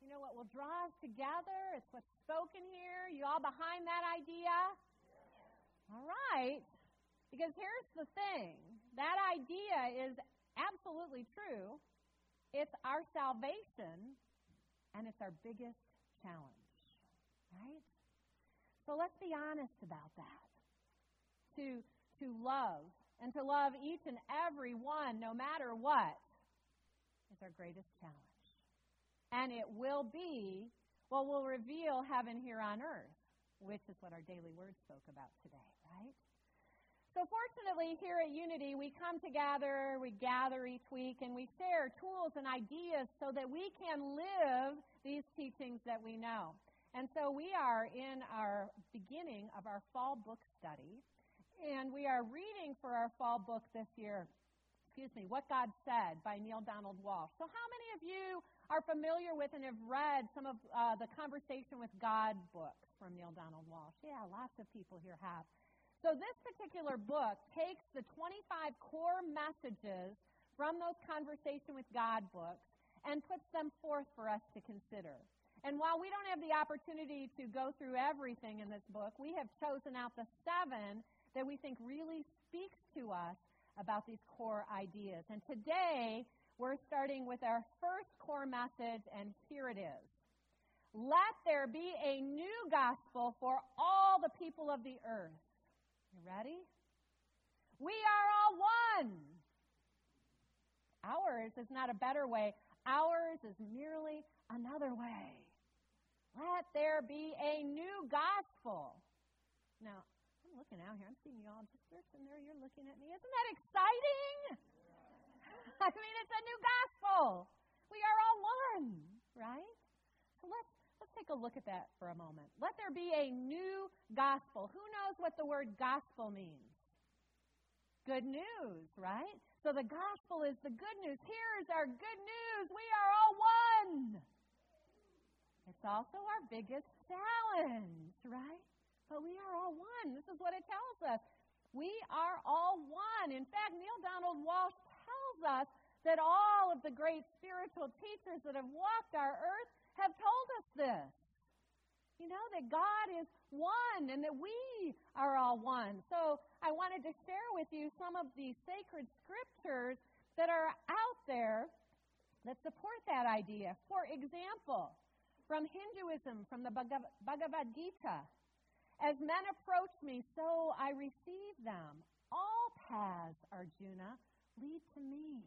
You know what will draw us together? It's what's spoken here. You all behind that idea? All right. Because here's the thing that idea is absolutely true. It's our salvation, and it's our biggest challenge. Right? So let's be honest about that. To, to love and to love each and every one, no matter what, is our greatest challenge. And it will be what will reveal heaven here on earth, which is what our daily word spoke about today, right? So, fortunately, here at Unity, we come together, we gather each week, and we share tools and ideas so that we can live these teachings that we know. And so, we are in our beginning of our fall book study, and we are reading for our fall book this year, excuse me, What God Said by Neale Donald Walsch. So, how many of you are familiar with and have read some of uh, the Conversation with God books from Neale Donald Walsch. Yeah, lots of people here have. So, this particular book takes the 25 core messages from those Conversation with God books and puts them forth for us to consider. And while we don't have the opportunity to go through everything in this book, we have chosen out the seven that we think really speaks to us about these core ideas. And today, we're starting with our first core message, and here it is. Let there be a new gospel for all the people of the earth. You ready? We are all one. Ours is not a better way, ours is merely another way. Let there be a new gospel. Now, I'm looking out here. I'm seeing you all just sitting there. You're looking at me. Isn't that exciting? I mean, it's a new gospel. We are all one, right? So let's Let's take a look at that for a moment. Let there be a new gospel. Who knows what the word gospel means? Good news, right? So the gospel is the good news. Here's our good news. We are all one. It's also our biggest challenge, right? But we are all one. This is what it tells us. We are all one. In fact, Neale Donald Walsch tells us that all of the great spiritual teachers that have walked our earth have told us this. You know, that God is one and that we are all one. So I wanted to share with you some of the sacred scriptures that are out there that support that idea. For example, from Hinduism, from the Bhagavad Gita, as men approach me, so I receive them. All paths, Arjuna, lead to me.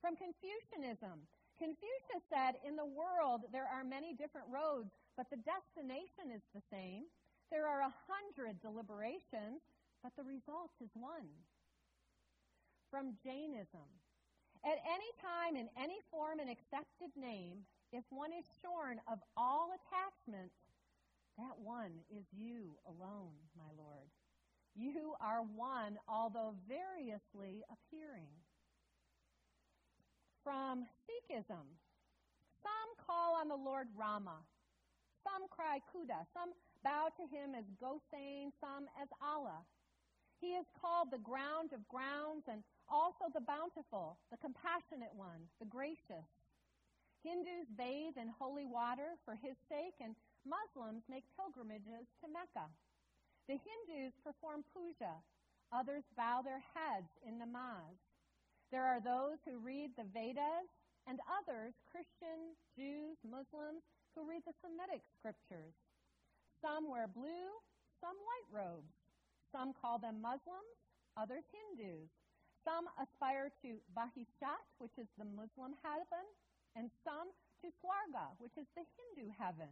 From Confucianism, Confucius said, In the world there are many different roads, but the destination is the same. There are a hundred deliberations, but the result is one. From Jainism, at any time, in any form and accepted name, if one is shorn of all attachment, that one is you alone, my Lord. You are one, although variously appearing from Sikhism. Some call on the Lord Rama. Some cry Khuda. Some bow to him as Gosain, some as Allah. He is called the ground of grounds and also the bountiful, the compassionate one, the gracious. Hindus bathe in holy water for his sake, and Muslims make pilgrimages to Mecca. The Hindus perform puja. Others bow their heads in namaz. There are those who read the Vedas, and others, Christians, Jews, Muslims, who read the Semitic scriptures. Some wear blue, some white robes. Some call them Muslims, others Hindus. Some aspire to Bahishat, which is the Muslim heaven, and some to Swarga, which is the Hindu heaven.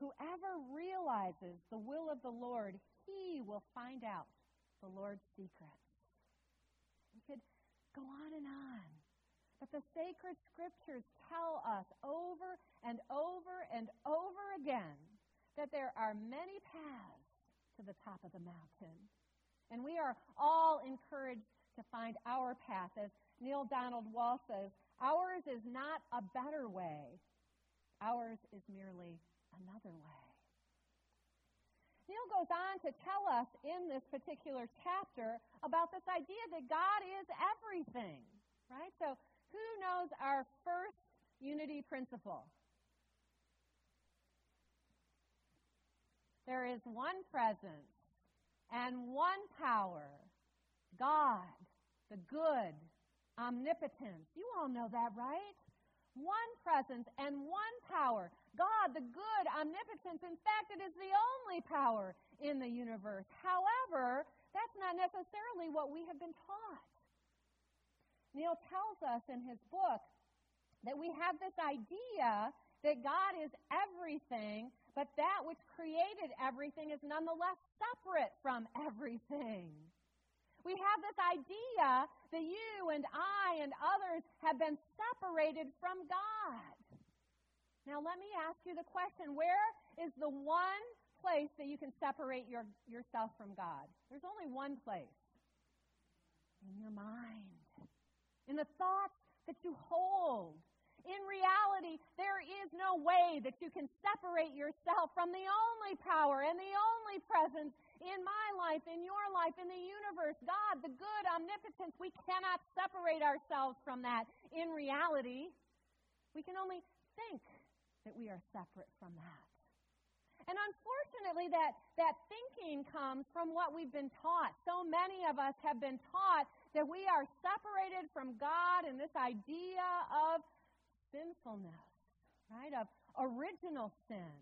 Whoever realizes the will of the Lord, he will find out the Lord's secrets. We could Go on and on. But the sacred scriptures tell us over and over and over again that there are many paths to the top of the mountain. And we are all encouraged to find our path. As Neale Donald Walsch says, ours is not a better way, ours is merely another way. Neale goes on to tell us in this particular chapter about this idea that God is everything, right? So, who knows our first unity principle. There is one presence and one power God, the good, omnipotence. You all know that, right? One presence and one power. God, the good, omnipotence. In fact, it is the only power in the universe. However, that's not necessarily what we have been taught. Neale tells us in his book that we have this idea that God is everything, but that which created everything is nonetheless separate from everything. We have this idea that you and I and others have been separated from God. Now, let me ask you the question where is the one place that you can separate your, yourself from God? There's only one place in your mind, in the thoughts that you hold. In reality, there is no way that you can separate yourself from the only power and the only presence in my life, in your life, in the universe. God, the good, omnipotence, we cannot separate ourselves from that. In reality, we can only think that we are separate from that. And unfortunately, that, that thinking comes from what we've been taught. So many of us have been taught that we are separated from God and this idea of sinfulness, right? Of original sin.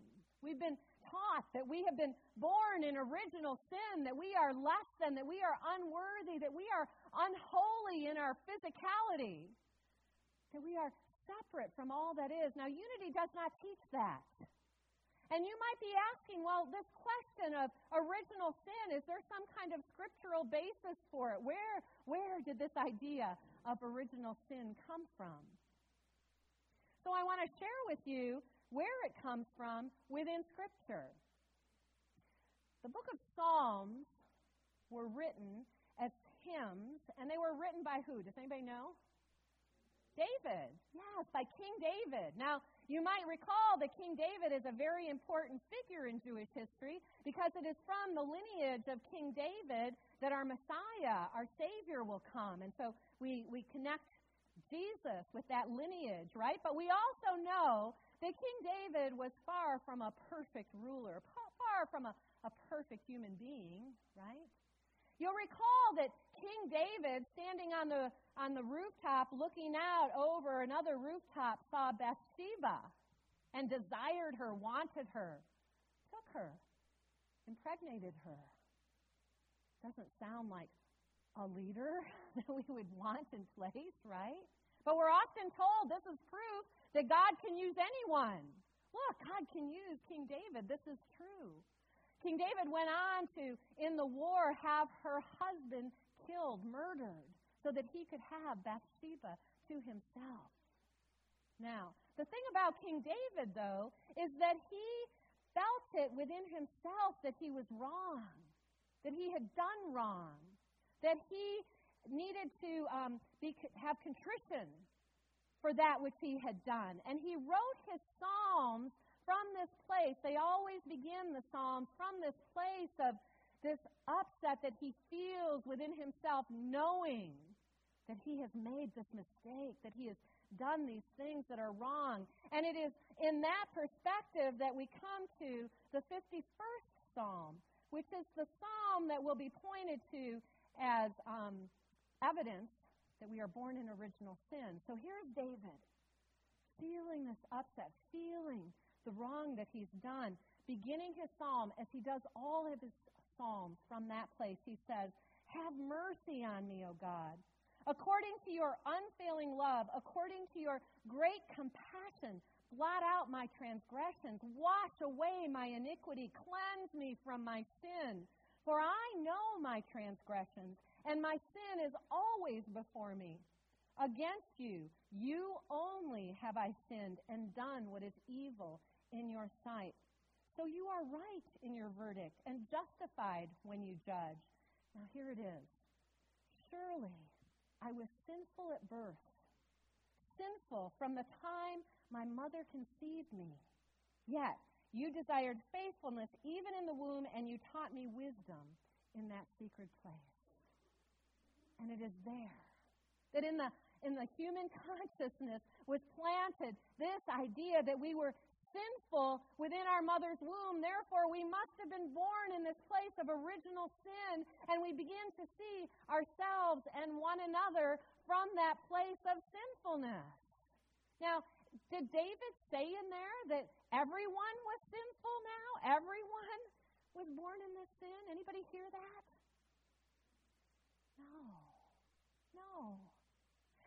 We've been taught that we have been born in original sin, that we are less than, that we are unworthy, that we are unholy in our physicality, that we are separate from all that is. Now, unity does not teach that. And you might be asking, well, this question of original sin, is there some kind of scriptural basis for it? Where, where did this idea of original sin come from? So I want to share with you where it comes from within Scripture. The book of Psalms were written as hymns, and they were written by who? Does anybody know? David. Yes, by King David. Now, you might recall that King David is a very important figure in Jewish history because it is from the lineage of King David that our Messiah, our Savior, will come. And so we, we connect Jesus with that lineage, right? But we also know that King David was far from a perfect ruler, far from a, a perfect human being, right? You'll recall that King David, standing on the, on the rooftop looking out over another rooftop, saw Bathsheba and desired her, wanted her, took her, impregnated her. Doesn't sound like a leader that we would want in place, right? But we're often told this is proof that God can use anyone. Look, God can use King David. This is true. King David went on to, in the war, have her husband killed, murdered, so that he could have Bathsheba to himself. Now, the thing about King David, though, is that he felt it within himself that he was wrong, that he had done wrong, that he needed to um, be, have contrition for that which he had done. And he wrote his Psalms from this place, they always begin the Psalms from this place of this upset that he feels within himself, knowing that he has made this mistake, that he has done these things that are wrong. And it is in that perspective that we come to the 51st Psalm, which is the Psalm that will be pointed to as um, evidence that we are born in original sin. So here's David feeling this upset, feeling the wrong that he's done. Beginning his psalm, as he does all of his psalms from that place, he says, Have mercy on me, O God. According to your unfailing love, according to your great compassion, blot out my transgressions, wash away my iniquity, cleanse me from my sin. For I know my transgressions, and my sin is always before me. Against you, you only have I sinned and done what is evil in your sight. So you are right in your verdict and justified when you judge. Now here it is. Surely I was sinful at birth, sinful from the time my mother conceived me. Yet you desired faithfulness even in the womb, and you taught me wisdom in that secret place. And it is there that in the in the human consciousness was planted this idea that we were sinful within our mother's womb. Therefore, we must have been born in this place of original sin, and we begin to see ourselves and one another from that place of sinfulness. Now, did David say in there that everyone was sinful now? Everyone was born in this sin? Anybody hear that? No. No.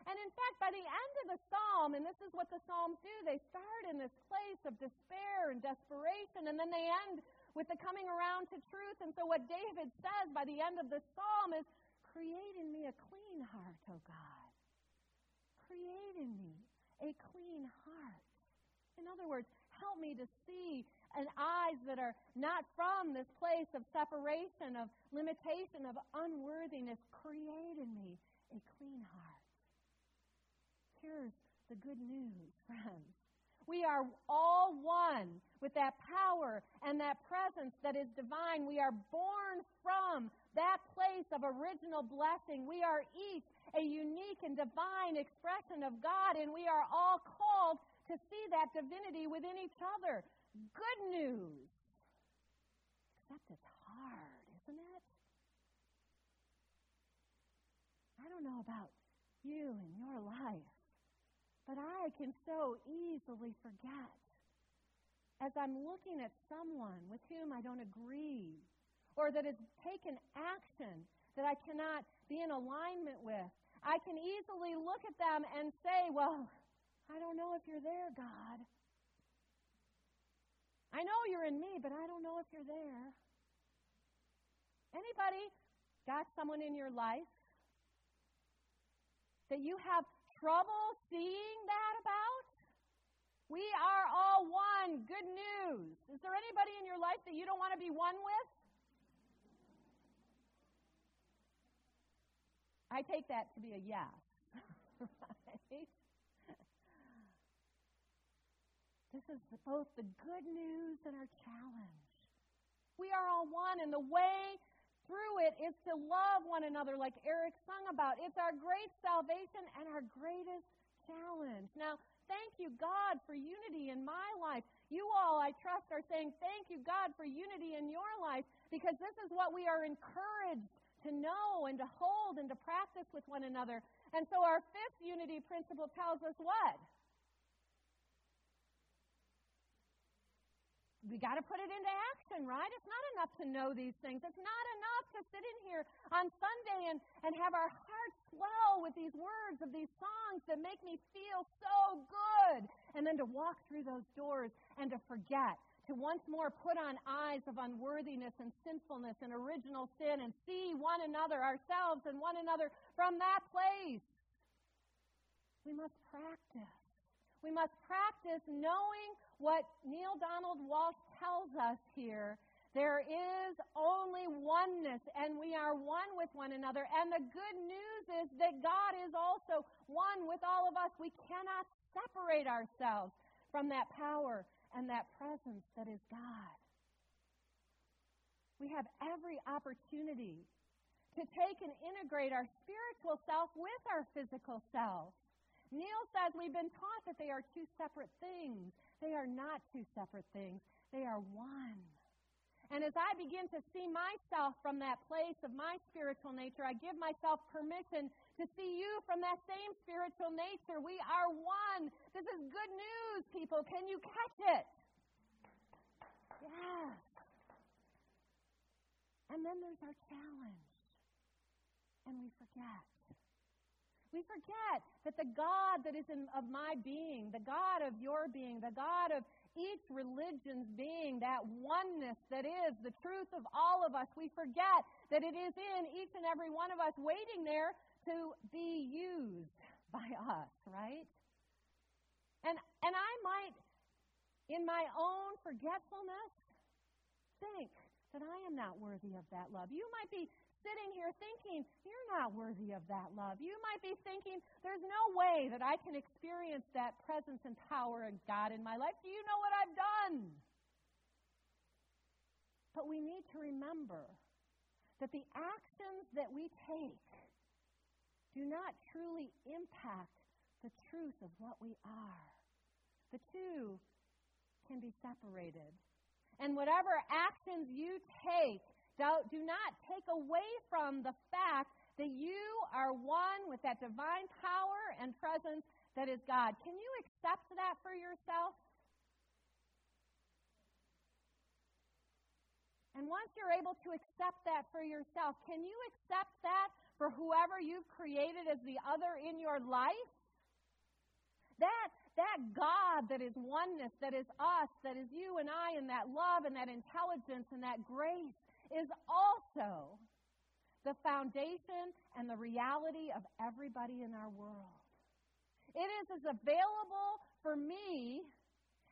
And in fact, by the end of the psalm, and this is what the psalms do, they start in this place of despair and desperation, and then they end with the coming around to truth. And so, what David says by the end of the psalm is, Create in me a clean heart, O God. Create a clean heart. In other words, help me to see and eyes that are not from this place of separation, of limitation, of unworthiness. Create in me a clean heart here's the good news, friends. We are all one with that power and that presence that is divine. We are born from that place of original blessing. We are each a unique and divine expression of God, and we are all called to see that divinity within each other. Good news. Except it's hard, isn't it? I don't know about you and your life. But I can so easily forget. As I'm looking at someone with whom I don't agree, or that has taken action that I cannot be in alignment with, I can easily look at them and say, Well, I don't know if you're there, God. I know you're in me, but I don't know if you're there. Anybody got someone in your life that you have trouble seeing that about? We are all one. Good news. Is there anybody in your life that you don't want to be one with? I take that to be a yes. right? This is both the good news and our challenge. We are all one, and the way through it is to love one another, like Eric sung about. It's our great salvation and our greatest challenge. Now, thank you, God, for unity in my life. You all, I trust, are saying, Thank you, God, for unity in your life, because this is what we are encouraged to know and to hold and to practice with one another. And so, our fifth unity principle tells us what? we got to put it into action, right? It's not enough to know these things. It's not enough to sit in here on Sunday and, and have our hearts swell with these words of these songs that make me feel so good. And then to walk through those doors and to forget, to once more put on eyes of unworthiness and sinfulness and original sin and see one another, ourselves and one another from that place. We must practice. We must practice knowing what Neale Donald Walsch tells us here. There is only oneness, and we are one with one another. And the good news is that God is also one with all of us. We cannot separate ourselves from that power and that presence that is God. We have every opportunity to take and integrate our spiritual self with our physical self. Neale says we've been taught that they are two separate things. They are not two separate things, they are one. And as I begin to see myself from that place of my spiritual nature, I give myself permission to see you from that same spiritual nature. We are one. This is good news, people. Can you catch it? Yes. And then there's our challenge. And we forget. We forget that the God that is in, of my being, the God of your being, the God of each religion's being, that oneness that is the truth of all of us, we forget that it is in each and every one of us waiting there to be used by us, right? And, and I might, in my own forgetfulness, think that I am not worthy of that love. You might be sitting here thinking, you're not worthy of that love. You might be thinking, there's no way that I can experience that presence and power of God in my life. Do you know what I've done? But we need to remember that the actions that we take do not truly impact the truth of what we are. The two can be separated. And whatever actions you take, do not take away from the fact that you are one with that divine power and presence that is God. Can you accept that for yourself? And once you're able to accept that for yourself, can you accept that for whoever you've created as the other in your life? That, that God that is oneness, that is us, that is you and I, and that love and that intelligence and that grace is also the foundation and the reality of everybody in our world. It is as available for me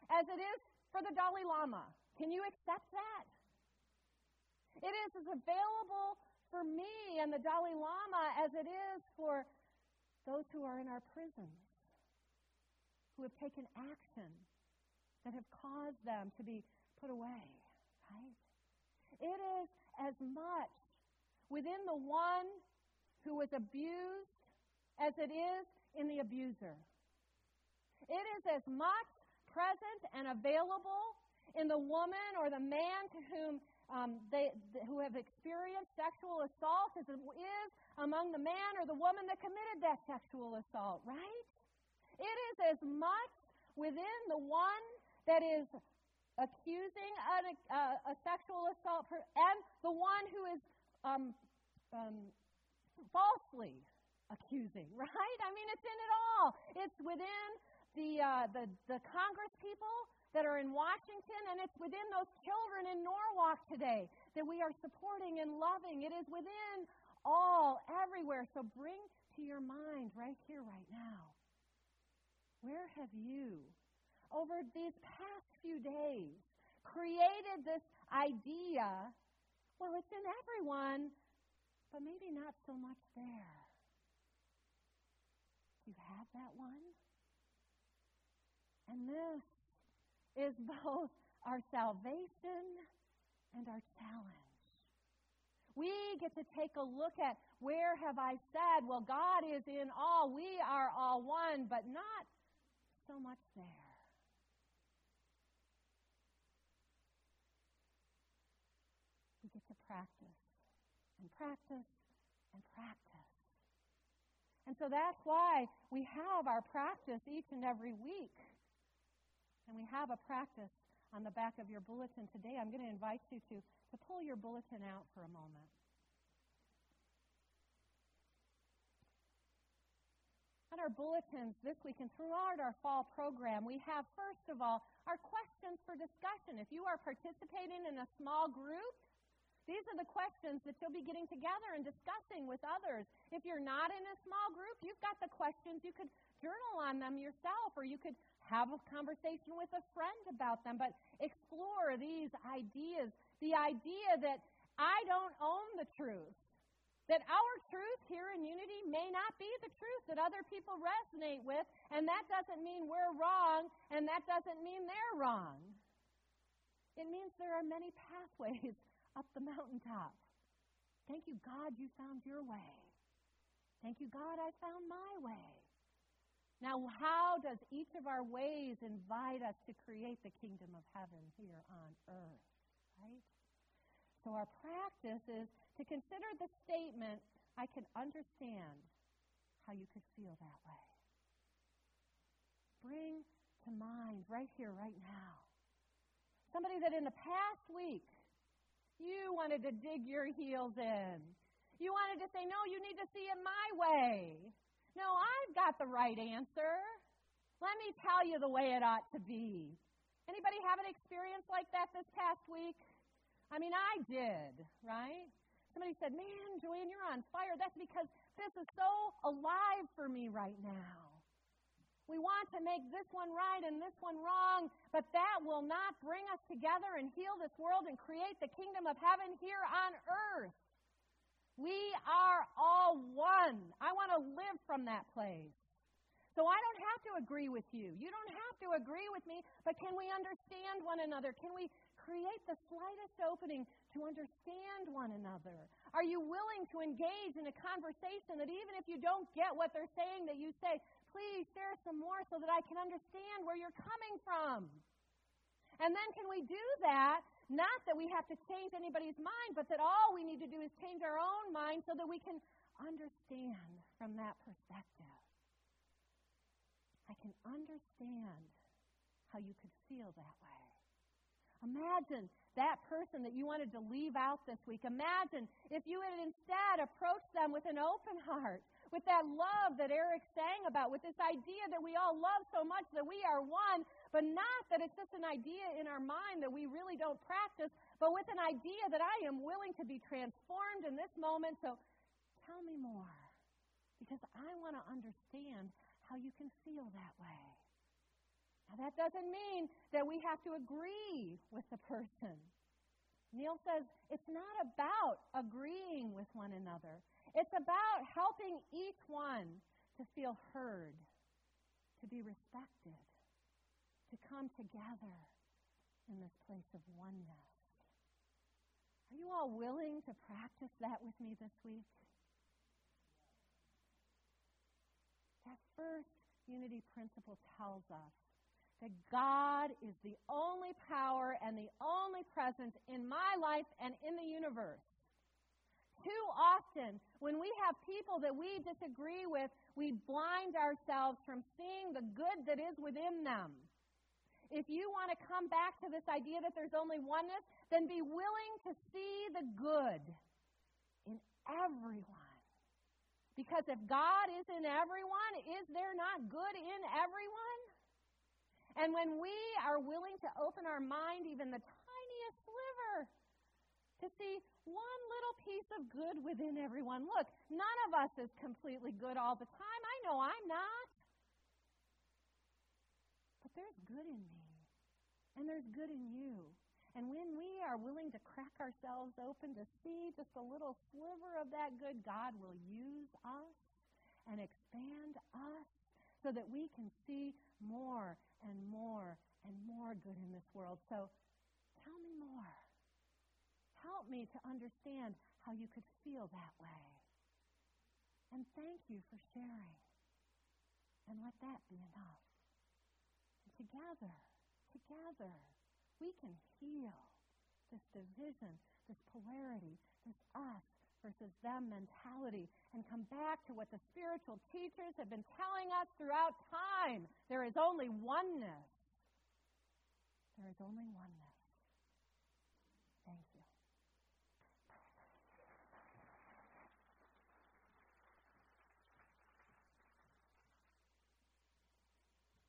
as it is for the Dalai Lama. Can you accept that? It is as available for me and the Dalai Lama as it is for those who are in our prisons, who have taken action that have caused them to be put away, right? It is as much within the one who was abused as it is in the abuser. It is as much present and available in the woman or the man to whom um, they who have experienced sexual assault as it is among the man or the woman that committed that sexual assault, right? It is as much within the one that is accusing a, a, a sexual assault and the one who is um, um, falsely accusing, right? I mean, it's in it all. It's within the, uh, the, the Congress people that are in Washington, and it's within those children in Norwalk today that we are supporting and loving. It is within all, everywhere. So bring to your mind right here, right now. Where have you, over these past few days, created this idea? Well, it's in everyone, but maybe not so much there. You have that one? And this is both our salvation and our challenge. We get to take a look at where have I said, well, God is in all, we are all one, but not so much there. We get to practice and practice and practice. And so that's why we have our practice each and every week. And we have a practice on the back of your bulletin today. I'm going to invite you to, to pull your bulletin out for a moment. On our bulletins this week and throughout our fall program, we have, first of all, our questions for discussion. If you are participating in a small group, these are the questions that you'll be getting together and discussing with others. If you're not in a small group, you've got the questions. You could journal on them yourself, or you could have a conversation with a friend about them. But explore these ideas. The idea that I don't own the truth. That our truth here in unity may not be the truth that other people resonate with, and that doesn't mean we're wrong, and that doesn't mean they're wrong. It means there are many pathways up the mountaintop. Thank you, God, you found your way. Thank you, God, I found my way. Now, how does each of our ways invite us to create the kingdom of heaven here on earth? Right? So, our practice is to consider the statement I can understand how you could feel that way. Bring to mind right here, right now, somebody that in the past week you wanted to dig your heels in. You wanted to say, no, you need to see it my way. No, I've got the right answer. Let me tell you the way it ought to be. Anybody have an experience like that this past week? I mean, I did, right? Somebody said, Man, Joanne, you're on fire. That's because this is so alive for me right now. We want to make this one right and this one wrong, but that will not bring us together and heal this world and create the kingdom of heaven here on earth. We are all one. I want to live from that place. So I don't have to agree with you. You don't have to agree with me, but can we understand one another? Can we create the slightest opening to understand one another? Are you willing to engage in a conversation that even if you don't get what they're saying, that you say, please share some more so that I can understand where you're coming from? And then can we do that? Not that we have to change anybody's mind, but that all we need to do is change our own mind so that we can understand from that perspective. I can understand how you could feel that way. Imagine that person that you wanted to leave out this week. Imagine if you had instead approached them with an open heart, with that love that Eric sang about, with this idea that we all love so much that we are one, but not that it's just an idea in our mind that we really don't practice, but with an idea that I am willing to be transformed in this moment. So tell me more, because I want to understand how you can feel that way. Now, that doesn't mean that we have to agree with the person. Neale says it's not about agreeing with one another. It's about helping each one to feel heard, to be respected, to come together in this place of oneness. Are you all willing to practice that with me this week? That first unity principle tells us that God is the only power and the only presence in my life and in the universe. Too often, when we have people that we disagree with, we blind ourselves from seeing the good that is within them. If you want to come back to this idea that there's only oneness, then be willing to see the good in everyone. Because if God is in everyone, is there not good in everyone? And when we are willing to open our mind even the to see one little piece of good within everyone. Look, none of us is completely good all the time. I know I'm not. But there's good in me, and there's good in you. And when we are willing to crack ourselves open to see just a little sliver of that good, God will use us and expand us so that we can see more and more and more good in this world. So tell me more. Help me to understand how you could feel that way. And thank you for sharing. And let that be enough. And together, together, we can heal this division, this polarity, this us versus them mentality and come back to what the spiritual teachers have been telling us throughout time. There is only oneness. There is only oneness.